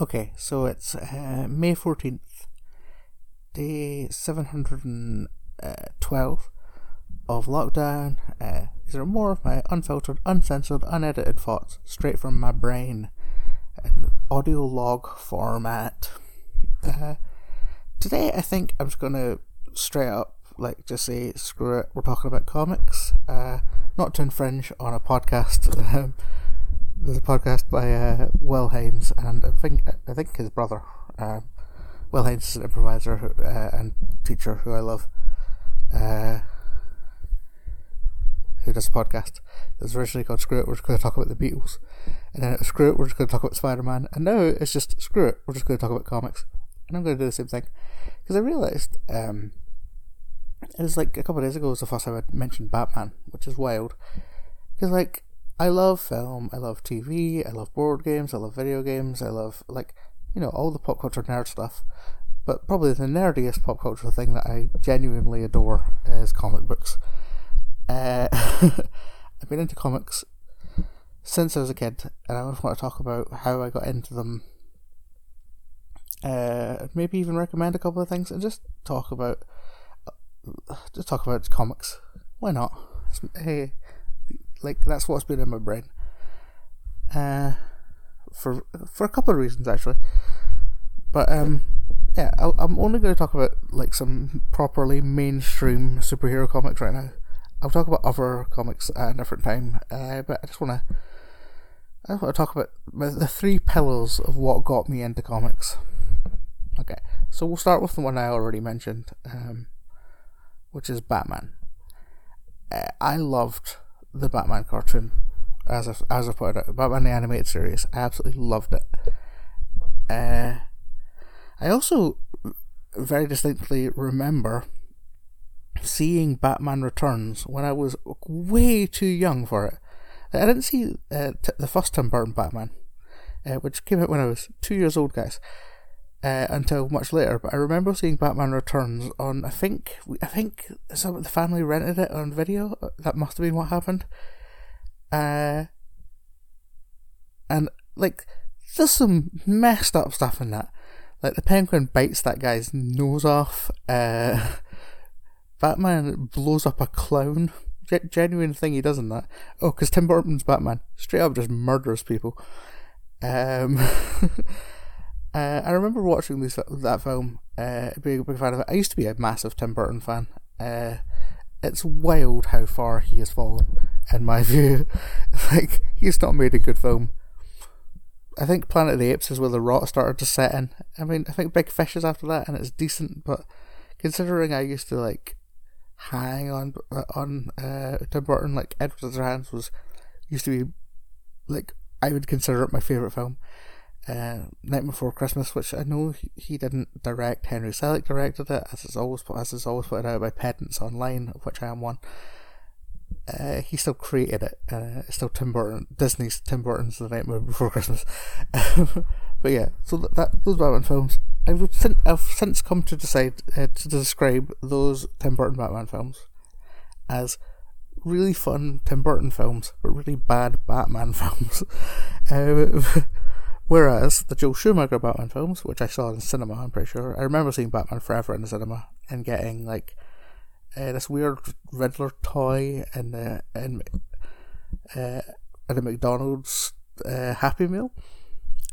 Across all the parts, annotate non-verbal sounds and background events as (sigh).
Okay, so it's uh, May 14th, day 712 of lockdown. Uh, these are more of my unfiltered, uncensored, unedited thoughts straight from my brain in audio log format. Uh, today, I think I'm just going to straight up, like, just say, screw it, we're talking about comics. Uh, not to infringe on a podcast. (laughs) There's a podcast by uh, Will Hines and I think I think his brother. Uh, Will Hines is an improviser uh, and teacher who I love. Uh, who does a podcast that was originally called Screw It, we're just going to talk about the Beatles. And then it was Screw It, we're just going to talk about Spider Man. And now it's just Screw It, we're just going to talk about comics. And I'm going to do the same thing. Because I realised um, it was like a couple of days ago was the first time I mentioned Batman, which is wild. Because, like, I love film, I love TV, I love board games, I love video games, I love like you know all the pop culture nerd stuff. But probably the nerdiest pop culture thing that I genuinely adore is comic books. Uh, (laughs) I've been into comics since I was a kid, and I want to talk about how I got into them. Uh, maybe even recommend a couple of things, and just talk about just talk about comics. Why not? hey, like that's what's been in my brain. Uh, for for a couple of reasons actually. But um, yeah, I, I'm only going to talk about like some properly mainstream superhero comics right now. I'll talk about other comics at a different time. Uh, but I just want to. I want to talk about the three pillars of what got me into comics. Okay, so we'll start with the one I already mentioned, um, which is Batman. Uh, I loved the Batman cartoon, as I, as I put it, Batman the animated series. I absolutely loved it. Uh, I also very distinctly remember seeing Batman Returns when I was way too young for it. I didn't see uh, t- the first Tim Burton Batman, uh, which came out when I was two years old, guys. Uh, until much later, but I remember seeing Batman Returns on. I think I think some of the family rented it on video. That must have been what happened. Uh, and like, there's some messed up stuff in that. Like the penguin bites that guy's nose off. Uh, (laughs) Batman blows up a clown. G- genuine thing he does in that. Oh, because Tim Burton's Batman straight up just murders people. Um. (laughs) Uh, I remember watching this that film, uh, being a big fan of it. I used to be a massive Tim Burton fan. Uh, it's wild how far he has fallen, in my (laughs) view. like he's not made a good film. I think Planet of the Apes is where the rot started to set in. I mean, I think Big Fish is after that, and it's decent. But considering I used to like hang on on uh, Tim Burton, like Edward Scissorhands was used to be like I would consider it my favorite film uh, Night Before Christmas, which I know he, didn't direct. Henry Selick directed it, as is always as is always put out by Pedants Online, of which I am one. Uh, he still created it. Uh, still Tim Burton, Disney's Tim Burton's The Nightmare Before Christmas. (laughs) but yeah, so that, that those Batman films, I've since, I've since come to decide uh, to describe those Tim Burton Batman films as really fun Tim Burton films, but really bad Batman (laughs) films. Uh, (laughs) Whereas the Joel Schumacher Batman films, which I saw in cinema, I'm pretty sure, I remember seeing Batman Forever in the cinema and getting like uh, this weird Riddler toy and uh, and uh, at a McDonald's uh, Happy Meal.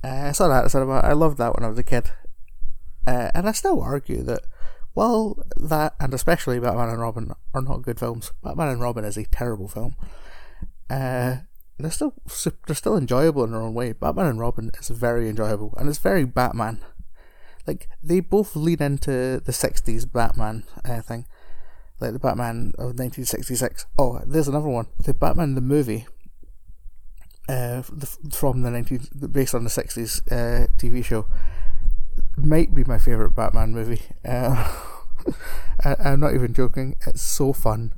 Uh, I saw that in the cinema. I loved that when I was a kid, uh, and I still argue that while that and especially Batman and Robin are not good films, Batman and Robin is a terrible film. They're still they're still enjoyable in their own way. Batman and Robin is very enjoyable and it's very Batman. Like they both lead into the '60s Batman uh, thing, like the Batman of 1966. Oh, there's another one. The Batman the movie. Uh, the, from the 19 based on the 60s uh, TV show might be my favorite Batman movie. Uh, (laughs) I, I'm not even joking. It's so fun.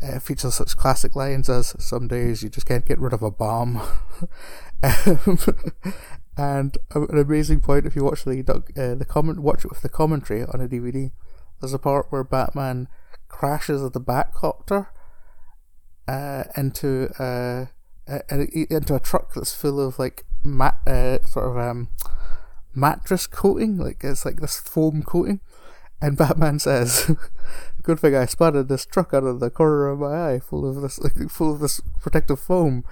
It features such classic lines as "Some days you just can't get rid of a bomb," (laughs) um, (laughs) and an amazing point if you watch the uh, the comment watch it with the commentary on a DVD. There's a part where Batman crashes the Batcopter uh, into uh, into a truck that's full of like mat, uh, sort of um, mattress coating, like it's like this foam coating. And Batman says, (laughs) "Good thing I spotted this truck out of the corner of my eye, full of this, full of this protective foam."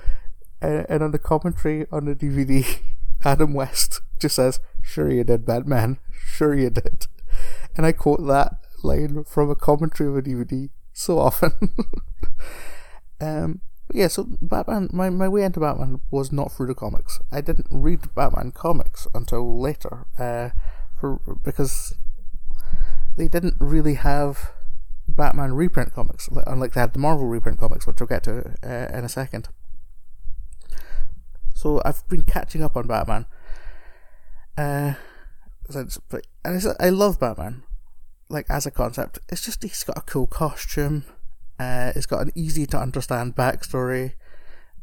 And, and on the commentary on the DVD, (laughs) Adam West just says, "Sure you did, Batman. Sure you did." And I quote that line from a commentary of a DVD so often. (laughs) um, yeah, so Batman, my, my way into Batman was not through the comics. I didn't read Batman comics until later, uh, for because they didn't really have Batman reprint comics, unlike they had the Marvel reprint comics, which we'll get to uh, in a second. So I've been catching up on Batman. Uh, since, but and I love Batman, like as a concept. It's just he's got a cool costume. Uh, it's got an easy to understand backstory.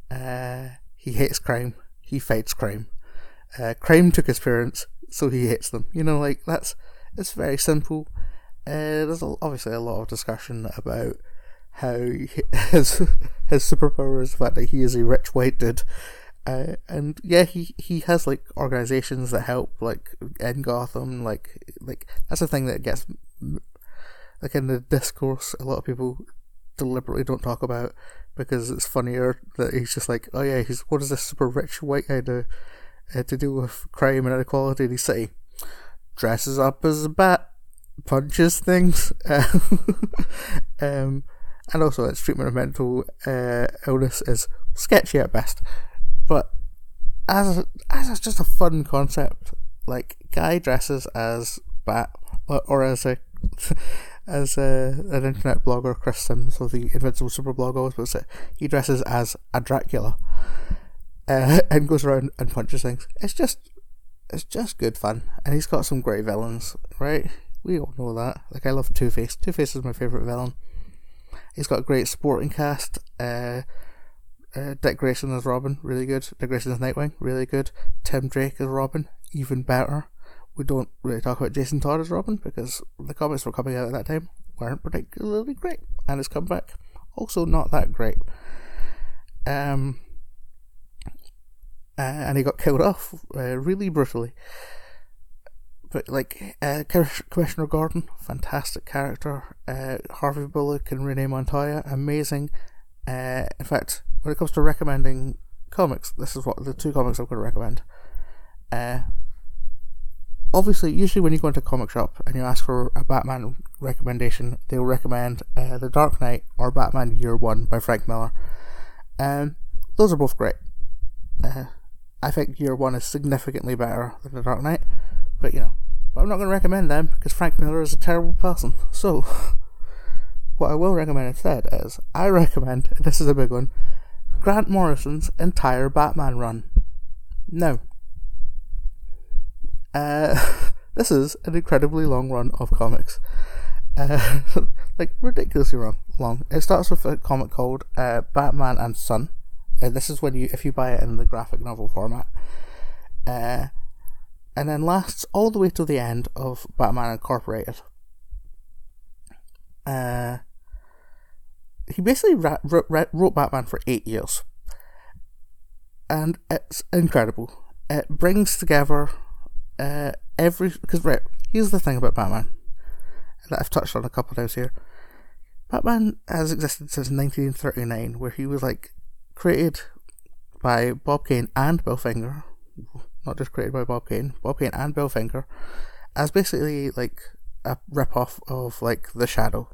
Uh, he hates crime. He fights crime. Uh, crime took his parents, so he hates them. You know, like that's it's very simple. Uh, there's obviously a lot of discussion about how (laughs) his his superpower is the fact that he is a rich white dude. Uh, and yeah, he, he has like organizations that help like in Gotham, like like that's a thing that gets like in the discourse. A lot of people deliberately don't talk about because it's funnier that he's just like, oh yeah, he's what does this super rich white guy do uh, to do with crime and inequality in his city? Dresses up as a bat, punches things, (laughs) um, and also its treatment of mental uh, illness is sketchy at best. But as as it's just a fun concept, like guy dresses as bat or, or as a (laughs) as an internet blogger, Chris Sims of the Invincible Super Blog always puts it, he dresses as a Dracula uh, (laughs) and goes around and punches things. It's just, it's just good fun, and he's got some great villains, right? We all know that. Like I love Two Face. Two Face is my favorite villain. He's got a great supporting cast. Uh, uh, Dick Grayson as Robin, really good. Dick Grayson as Nightwing, really good. Tim Drake as Robin, even better we don't really talk about Jason Todd as Robin because the comics were coming out at that time weren't particularly great, and his comeback also not that great. Um, and he got killed off uh, really brutally. Like uh, Commissioner Gordon, fantastic character. Uh, Harvey Bullock and Renee Montoya, amazing. Uh, in fact, when it comes to recommending comics, this is what the two comics I'm going to recommend. Uh, obviously, usually when you go into a comic shop and you ask for a Batman recommendation, they'll recommend uh, The Dark Knight or Batman Year One by Frank Miller. Um, those are both great. Uh, I think Year One is significantly better than The Dark Knight, but you know, I'm not going to recommend them because Frank Miller is a terrible person. So, (laughs) what I will recommend instead is I recommend, (laughs) this is a big one, Grant Morrison's entire Batman run. Now, uh, (laughs) this is an incredibly long run of comics. Uh, like ridiculously long. Long. It starts with a comic called uh, Batman and Son. Uh, this is when you, if you buy it in the graphic novel format, uh, and then lasts all the way to the end of Batman Incorporated. Uh, he basically ra- ra- wrote Batman for eight years, and it's incredible. It brings together uh, every because right here's the thing about Batman that I've touched on a couple of times here. Batman has existed since 1939, where he was like created by Bob Kane and Bill Finger, not just created by Bob Kane, Bob Kane and Bill Finger, as basically like a rip off of like The Shadow.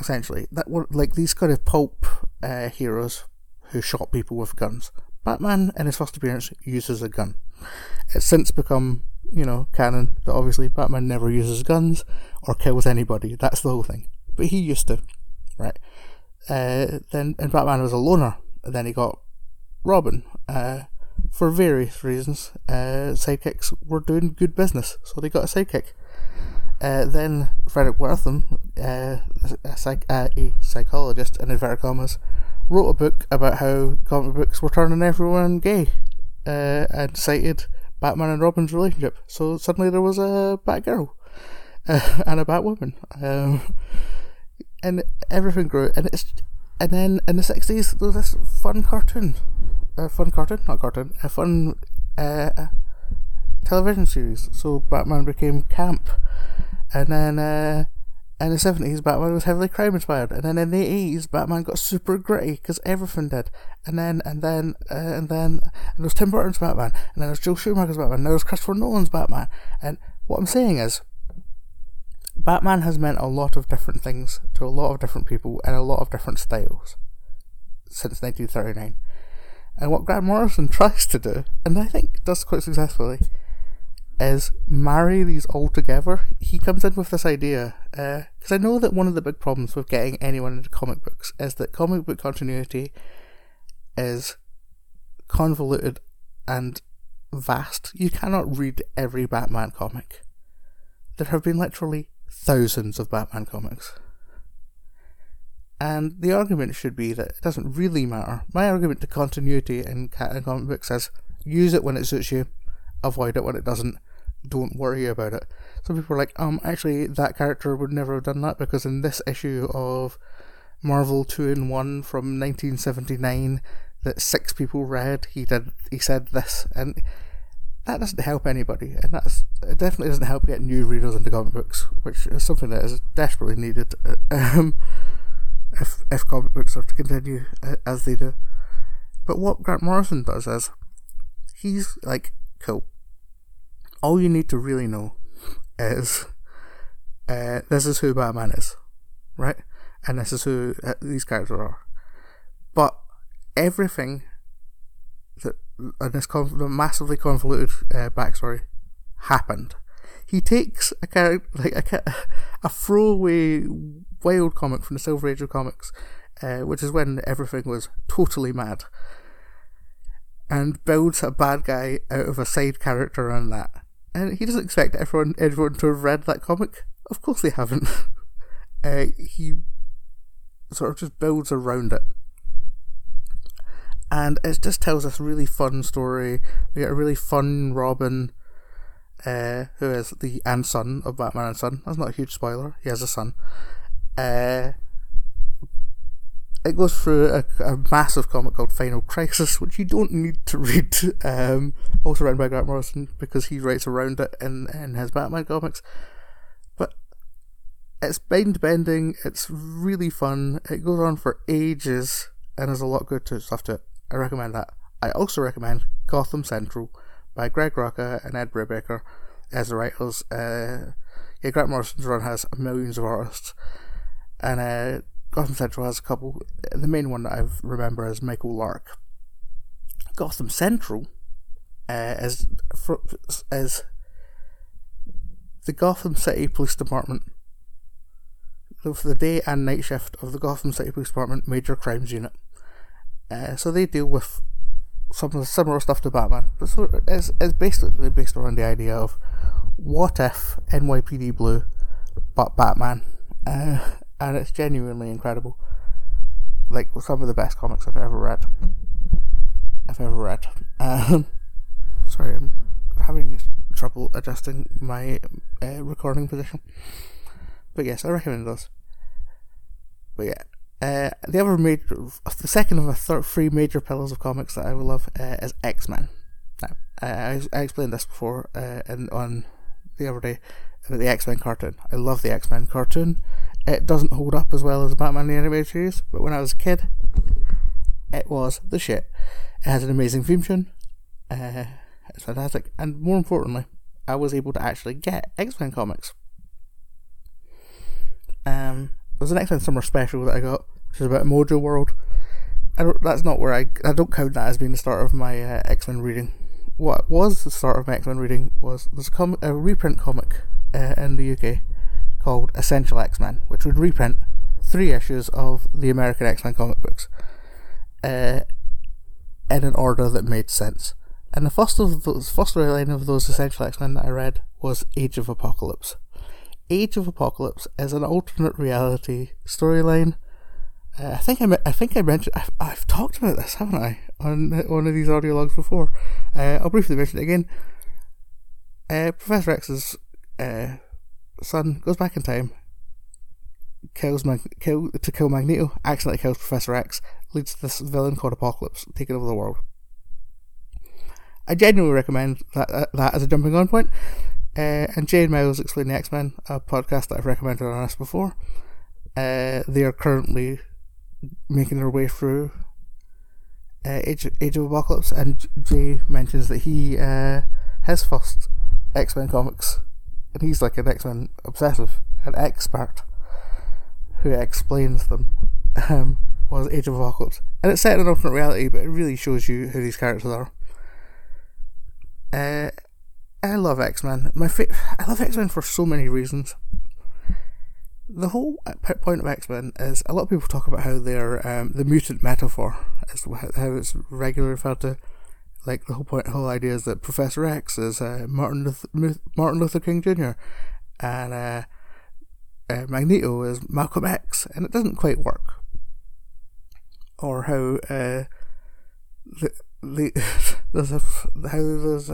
Essentially, that were like these kind of pulp uh, heroes who shot people with guns. Batman, in his first appearance, uses a gun. It's since become, you know, canon that obviously Batman never uses guns or kills anybody. That's the whole thing. But he used to, right? Uh, then, and Batman was a loner. And then he got Robin. Uh, for various reasons, uh, sidekicks were doing good business, so they got a sidekick. Uh, then Fredric Wertham, uh, a, psych- uh, a psychologist in inverted commas, wrote a book about how comic books were turning everyone gay uh, and cited Batman and Robin's relationship. So suddenly there was a Batgirl uh, (laughs) and a Batwoman, um, and everything grew. And it's and then in the sixties there was this fun cartoon, a fun cartoon, not cartoon, a fun uh, television series, so Batman became camp. And then uh, in the 70s, Batman was heavily crime inspired. And then in the 80s, Batman got super gritty because everything did. And then, and then, uh, and then, and there was Tim Burton's Batman. And then there was Joe Schumacher's Batman. And there was Christopher Nolan's Batman. And what I'm saying is, Batman has meant a lot of different things to a lot of different people in a lot of different styles since 1939. And what Grant Morrison (laughs) tries to do, and I think does quite successfully, is marry these all together. He comes in with this idea, because uh, I know that one of the big problems with getting anyone into comic books is that comic book continuity is convoluted and vast. You cannot read every Batman comic. There have been literally thousands of Batman comics. And the argument should be that it doesn't really matter. My argument to continuity in, comic books is use it when it suits you, avoid it when it doesn't, don't worry about it. Some people are like, um, actually, that character would never have done that because in this issue of Marvel 2 in 1 from 1979 that six people read, he did, he said this. And that doesn't help anybody, and that's it definitely doesn't help get new readers into comic books, which is something that is desperately needed. (laughs) Um, if if comic books are to continue uh, as they do, but what Grant Morrison does is he's like, cool. All you need to really know is uh, this is who Batman is, right? And this is who uh, these characters are. But everything that and this massively convoluted uh, backstory happened. He takes a character like a, a throwaway wild comic from the Silver Age of comics, uh, which is when everything was totally mad, and builds a bad guy out of a side character and that. And he doesn't expect everyone everyone to have read that comic. Of course they haven't. (laughs) uh, he sort of just builds around it and it just tells this really fun story. We get a really fun Robin, uh, who is the and son of Batman and Son. That's not a huge spoiler. He has a son. Uh, it goes through a, a, massive comic called Final Crisis, which you don't need to read. (laughs) Um, also written by Grant Morrison because he writes around it in, in his Batman comics. But it's mind bending. It's really fun. It goes on for ages and there's a lot of good stuff to it. I recommend that. I also recommend Gotham Central by Greg Rucka and Ed Brubaker as the writers. Uh, yeah, Grant Morrison's run has millions of artists, and uh, Gotham Central has a couple. The main one that I remember is Michael Lark. Gotham Central uh, is the Gotham City Police Department for the day and night shift of the Gotham City Police Department Major Crimes Unit. Uh, so they deal with some similar stuff to Batman. So it's, it's basically based around the idea of what if NYPD Blue but Batman? Uh, and it's genuinely incredible. Like some of the best comics I've ever read. I've ever read. Um, (laughs) sorry, I'm having trouble adjusting my uh, recording position. But yes, I recommend those. But yeah, uh, the other major, the second of the third, three major pillars of comics that I love uh, is X Men. Now, I, I explained this before uh, in, on the other day about the X Men cartoon. I love the X Men cartoon. It doesn't hold up as well as the Batman the Animated Series, but when I was a kid, it was the shit. It has an amazing theme tune. Uh, it's fantastic, and more importantly, I was able to actually get X Men comics. Um, was an X Men Summer Special that I got, which is about Mojo World. I don't. That's not where I. I don't count that as being the start of my uh, X Men reading. What was the start of my X Men reading was there's a, com- a reprint comic uh, in the UK called Essential X Men, which would reprint three issues of the American X Men comic books uh, in an order that made sense. And the first of those, first line of those Essential X Men that I read was Age of Apocalypse. Age of Apocalypse is an alternate reality storyline. I think I, I think I mentioned I've, I've talked about this, haven't I, on one of these audio logs before? Uh, I'll briefly mention it again. Uh, Professor X's uh, son goes back in time, kills Mag- kill to kill Magneto, accidentally kills Professor X, leads to this villain called Apocalypse taking over the world. I genuinely recommend that uh, that as a jumping on point. Uh, and Jay and Miles Explain the X Men, a podcast that I've recommended on us before. Uh, they are currently making their way through uh, Age, Age of Apocalypse, and Jay mentions that he uh, his first X Men comics, and he's like an X Men obsessive, an expert who explains them, um, was Age of Apocalypse, and it's set in an alternate reality, but it really shows you who these characters are. Uh, I love X Men. My fa- I love X Men for so many reasons. The whole point of X Men is a lot of people talk about how they're um, the mutant metaphor is how it's regularly referred to. Like the whole point, whole idea is that Professor X is uh, Martin Luther, Martin Luther King Jr. and uh, uh, Magneto is Malcolm X, and it doesn't quite work. Or how uh, the, the (laughs) there's a how there's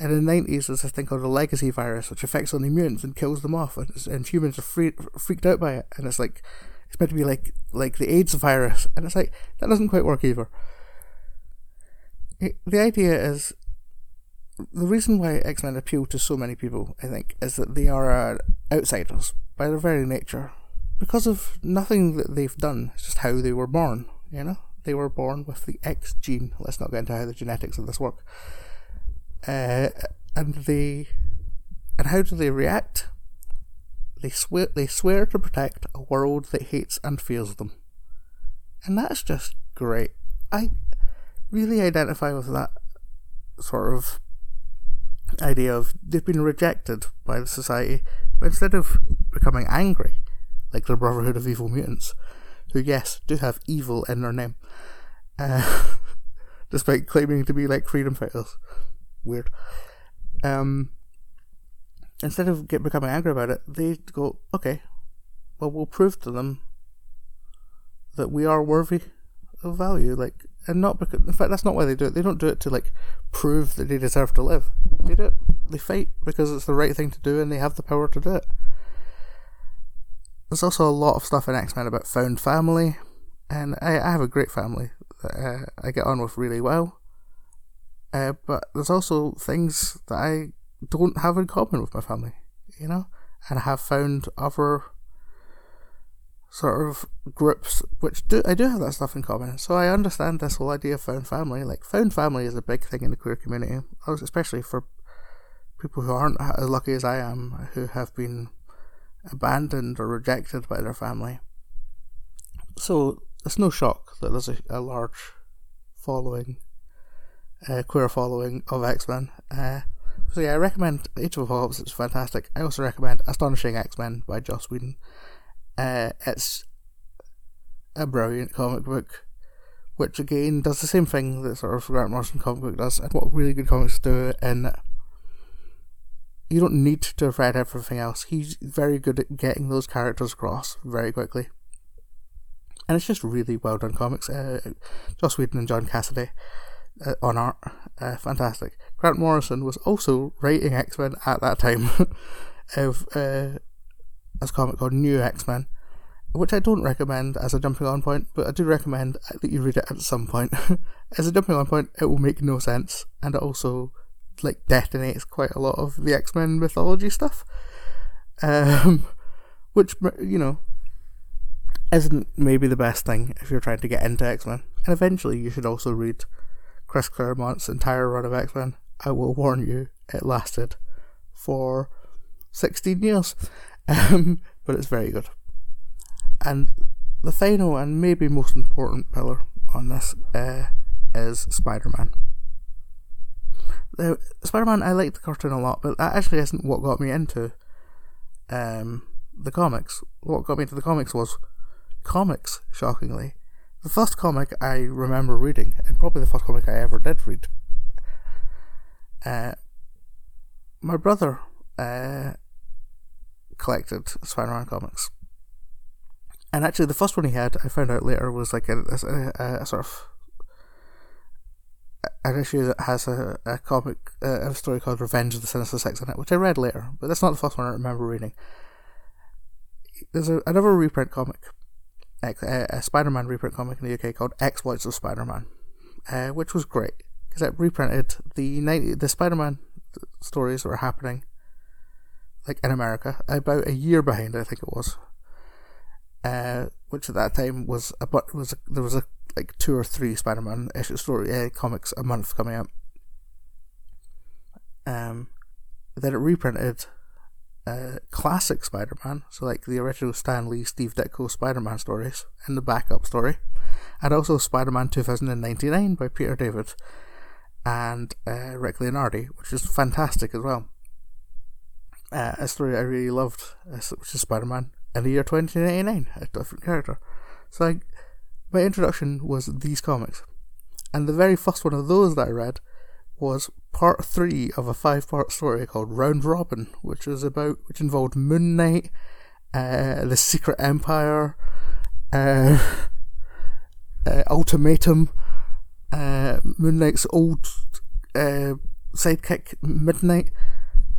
uh, in the nineties there's this thing called a legacy virus which affects only mutants and kills them off, and, and humans are free, freaked out by it, and it's like it's meant to be like like the AIDS virus, and it's like that doesn't quite work either. It, the idea is the reason why X Men appeal to so many people, I think, is that they are uh, outsiders by their very nature, because of nothing that they've done. It's just how they were born. You know, they were born with the X gene. Let's not get into how the genetics of this work. Uh, and they, and how do they react? They swear they swear to protect a world that hates and fears them. And that's just great. I really identify with that sort of idea of they've been rejected by the society, but instead of becoming angry, like the Brotherhood of Evil Mutants, who, yes, do have evil in their name, uh, (laughs) despite claiming to be like freedom fighters. Weird. Um, instead of get becoming angry about it, they go, okay, well, we'll prove to them that we are worthy of value. Like, and not because, in fact, that's not why they do it. They don't do it to like prove that they deserve to live. They do it. They fight because it's the right thing to do, and they have the power to do it. There's also a lot of stuff in X Men about found family, and I, I have a great family that uh, I get on with really well. Uh, but there's also things that I don't have in common with my family, you know, and I have found other sort of groups which do I do have that stuff in common. So I understand this whole idea of found family. Like found family is a big thing in the queer community, especially for people who aren't as lucky as I am, who have been abandoned or rejected by their family. So it's no shock that there's a, a large following, uh, queer following of X Men. Uh, so yeah, I recommend Age of Apocalypse. It's fantastic. I also recommend Astonishing X Men by Joss Whedon. Uh, it's a brilliant comic book, which again does the same thing that sort of Grant Morrison comic book does, and what really good comics do. In you don't need to have read everything else. He's very good at getting those characters across very quickly, and it's just really well done comics. Uh, Joss Whedon and John Cassaday uh, on art. Uh, fantastic. Grant Morrison was also writing X Men at that time (laughs) of uh, a comic called New X Men, which I don't recommend as a jumping on point, but I do recommend that you read it at some point. (laughs) as a jumping on point, it will make no sense, and it also like detonates quite a lot of the X Men mythology stuff, um, (laughs) which you know isn't maybe the best thing if you're trying to get into X Men. And eventually, you should also read Chris Claremont's entire run of X Men. I will warn you, it lasted for 16 years, (laughs) um, but it's very good. And the final and maybe most important pillar on this uh, is Spider Man. Spider Man, I like the cartoon a lot, but that actually isn't what got me into um, the comics. What got me into the comics was comics, shockingly. The first comic I remember reading, and probably the first comic I ever did read, uh, my brother uh, collected Spider-Man comics, and actually the first one he had, I found out later, was like a, a, a sort of an issue that has a, a comic, a story called Revenge of the Sinister Six in it, which I read later, but that's not the first one I remember reading. There's a, another reprint comic a, Spider-Man reprint comic in the UK called Exploits of Spider-Man, uh, which was great because it reprinted the 90, the Spider-Man stories that were happening, like in America, about a year behind. I think it was, uh, which at that time was a but was a, there was a like two or three Spider-Man issue story uh, comics a month coming out. Um, then it reprinted uh, classic Spider-Man, so like the original Stan Lee, Steve Ditko Spider-Man stories, and the backup story, and also Spider-Man 2099 by Peter David and uh, Rick Leonardi, which is fantastic as well. Uh, a story I really loved, which is Spider-Man in the year 2099, a different character. So like, my introduction was these comics, and the very first one of those that I read was part three of a five-part story called Round Robin, which was about which involved Moon Knight, uh, the Secret Empire, uh, uh, Ultimatum, uh, Moon Knight's old uh, sidekick Midnight.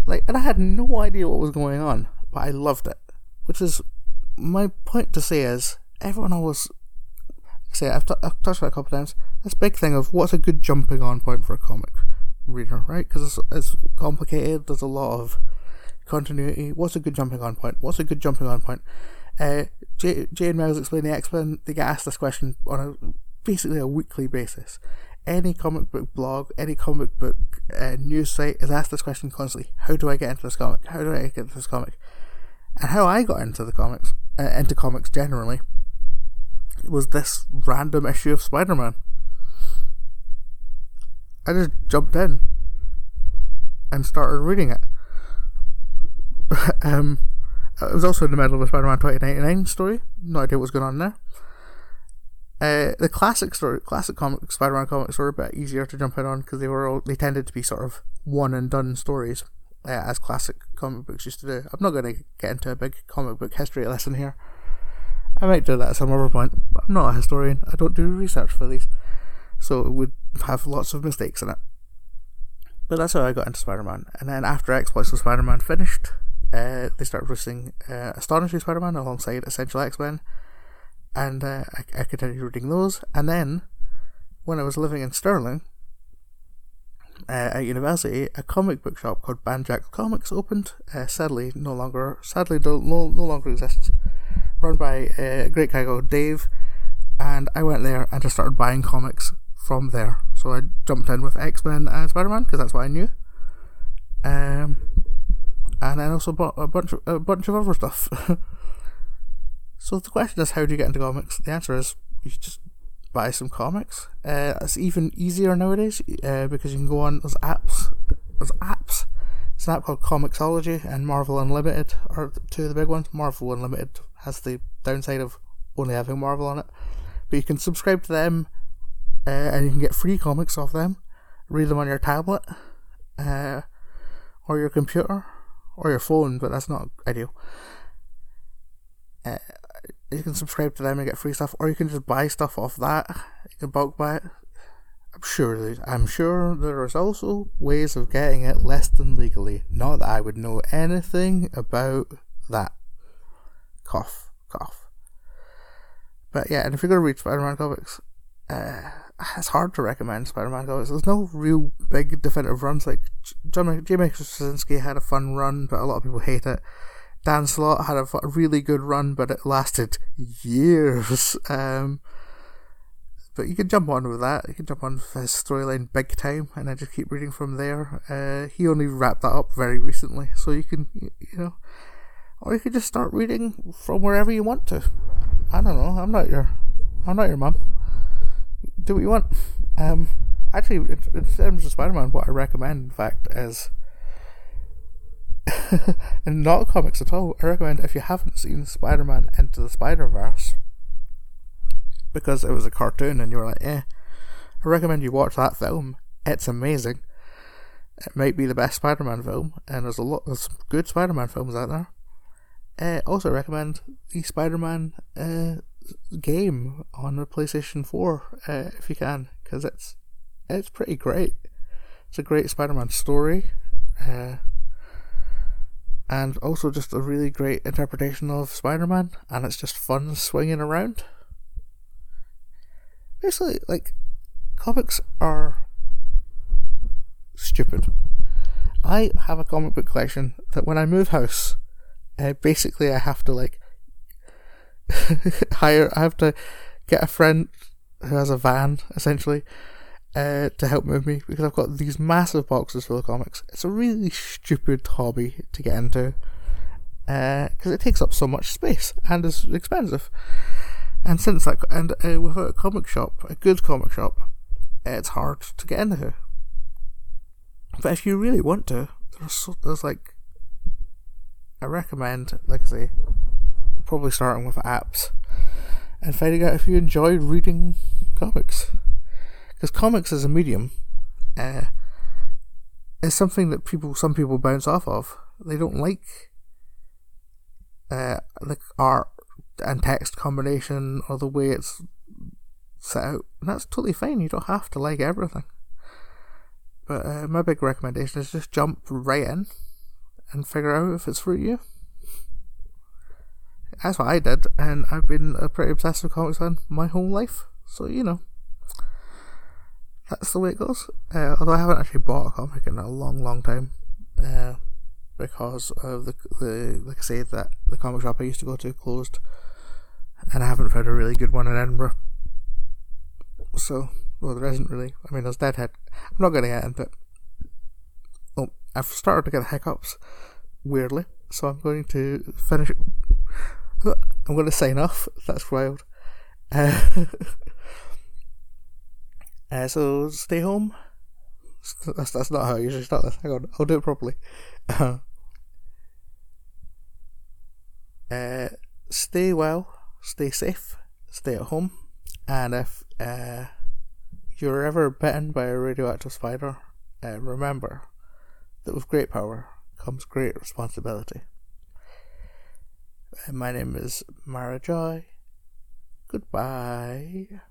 Like, and I had no idea what was going on, but I loved it. Which is my point to say is everyone always say I've, t- I've touched on it a couple of times. This big thing of what's a good jumping on point for a comic reader, right? Because it's, it's complicated. There's a lot of continuity. What's a good jumping on point? What's a good jumping on point? Uh, Jay, Jay and Miles explain the X Men. They get asked this question on a basically a weekly basis. Any comic book blog, any comic book uh, news site is asked this question constantly: How do I get into this comic? How do I get into this comic? And how I got into the comics, uh, into comics generally, was this random issue of Spider Man. I just jumped in and started reading it. (laughs) um, I was also in the middle of a Spider Man 2099 story. No idea what was going on there. Uh, the classic story, classic comic Spider-Man comics were a bit easier to jump in on because they were all, they tended to be sort of one and done stories, uh, as classic comic books used to do. I'm not going to get into a big comic book history lesson here. I might do that at some other point, but I'm not a historian. I don't do research for these, so it would have lots of mistakes in it. But that's how I got into Spider-Man. And then after Exploits of Spider-Man finished, uh, they started releasing uh, Astonishing Spider-Man alongside Essential X-Men and uh, I, I continued reading those. And then, when I was living in Stirling uh, at university, a comic book shop called Banjack Comics opened. Uh, sadly, no longer sadly no, no longer exists. Run by a great guy called Dave, and I went there and just started buying comics from there. So I jumped in with X Men and Spider Man because that's what I knew. Um, and I also bought a bunch of, a bunch of other stuff. (laughs) So the question is, how do you get into comics? The answer is you just buy some comics. Uh, it's even easier nowadays uh, because you can go on those apps. Those apps. It's an app called Comixology and Marvel Unlimited are two of the big ones. Marvel Unlimited has the downside of only having Marvel on it, but you can subscribe to them uh, and you can get free comics off them. Read them on your tablet, uh, or your computer, or your phone, but that's not ideal. Uh, you can subscribe to them and get free stuff, or you can just buy stuff off that. You can bulk buy it. I'm sure I'm sure there is also ways of getting it less than legally. Not that I would know anything about that. Cough, cough. But yeah, and if you're gonna read Spider-Man comics, uh, it's hard to recommend Spider-Man comics. There's no real big definitive runs. Like John J. Straczynski had a fun run, but a lot of people hate it. Dan Slott had a really good run, but it lasted years. Um, but you can jump on with that. You can jump on his storyline big time, and then just keep reading from there. Uh, he only wrapped that up very recently, so you can, you know, or you could just start reading from wherever you want to. I don't know. I'm not your, I'm not your mum. Do what you want. Um, actually, in, terms of Spider-Man, what I recommend, in fact, is (laughs) and not comics at all. I recommend if you haven't seen Spider Man Into the Spider Verse, because it was a cartoon and you were like, eh, I recommend you watch that film. It's amazing. It might be the best Spider Man film, and there's a lot of good Spider Man films out there. Uh, also recommend the Spider Man uh, game on the PlayStation 4 uh, if you can, because it's it's pretty great. It's a great Spider Man story. Uh, and also just a really great interpretation of Spider Man, and it's just fun swinging around. Basically, like, comics are stupid. I have a comic book collection that when I move house, uh, basically I have to like (laughs) hire. I have to get a friend who has a van essentially uh, to help move me because I've got these massive boxes full of comics. It's a really stupid hobby to get into because uh, it takes up so much space and is expensive. And since that, and uh, without a comic shop, a good comic shop, it's hard to get into. But if you really want to, there's there's like I recommend, like I say, probably starting with apps and finding out if you enjoy reading comics. Because comics as a medium uh, is something that people, some people bounce off of. They don't like uh, like art and text combination or the way it's set out. And that's totally fine. You don't have to like everything. But uh, my big recommendation is just jump right in and figure out if it's for you. That's what I did, and I've been a pretty obsessed comics fan my whole life. So you know, that's the way it goes. Uh, although I haven't actually bought a comic in a long, long time, uh, because of the the like I say that the comic shop I used to go to closed, and I haven't found a really good one in Edinburgh. So well, there isn't really. I mean, there's Deadhead. I'm not going to get into it. Oh, I've started to get hiccups, weirdly. So I'm going to finish. (laughs) I'm going to sign off. That's wild. Uh, (laughs) uh, so stay home. That's that's not how I usually start this. Hang on, I'll do it properly. (laughs) Uh, stay well, stay safe, stay at home, and if uh, you're ever bitten by a radioactive spider, uh, remember that with great power comes great responsibility. My name is Mara Joy. Goodbye.